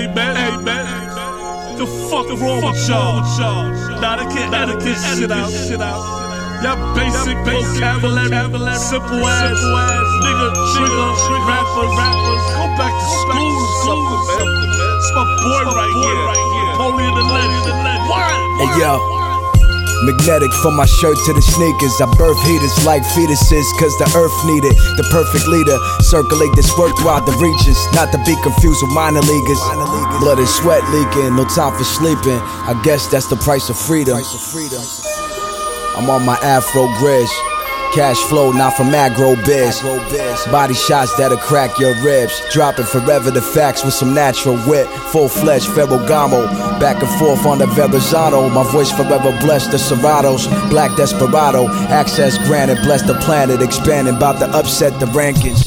Hey man, hey man. The fuck is wrong with y'all? Nah, they can't edit this shit out. Y'all basic vocabulary, simple ass, nigga, trigger, rappers, rappers. Go back to school or something, man. It's my boy right here. Holy in the legend. What? Hey yo. Magnetic from my shirt to the sneakers. I birth heaters like fetuses, cause the earth needed the perfect leader. Circulate this work throughout the regions, not to be confused with minor leaguers. Blood and sweat leaking, no time for sleeping. I guess that's the price of freedom. I'm on my afro grish. Cash flow, not from aggro biz. Body shots that'll crack your ribs. Dropping forever the facts with some natural wit. Full fledged Ferragamo. Back and forth on the Verrazano. My voice forever blessed the Seratos. Black Desperado. Access granted, bless the planet. Expanding, about to upset the rankings.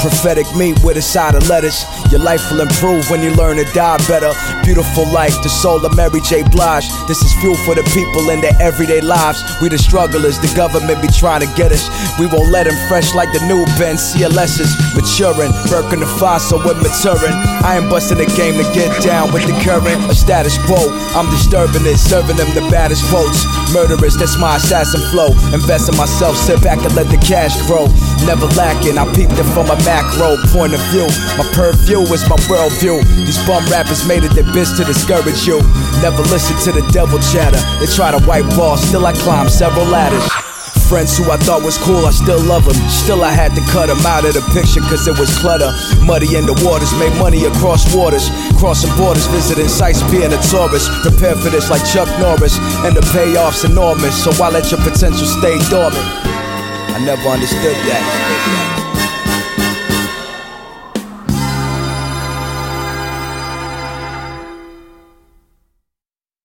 Prophetic meat with a side of lettuce. Your life will improve when you learn to die better. Beautiful life, the soul of Mary J. Blige. This is fuel for the people in their everyday lives. We the strugglers, the government be trying to get us. We won't let them fresh like the new Benz. CLS's maturing. Burkina Faso with maturing. I ain't busting the game to get down with the current. A status quo, I'm disturbing it, serving them the baddest votes. Murderers, that's my assassin flow. Invest in myself, sit back and let the cash grow. Never lacking, I peeped it from a macro point of view. My purview is my worldview. These bum rappers made it their biz to discourage you. Never listen to the devil chatter. They try to wipe balls, still I climb several ladders. Friends who I thought was cool, I still love them. Still, I had to cut them out of the picture cause it was clutter. Muddy in the waters, made money across waters. Crossing borders, visiting sites, being a tourist. Prepare for this like Chuck Norris, and the payoff's enormous. So why let your potential stay dormant? I never understood that.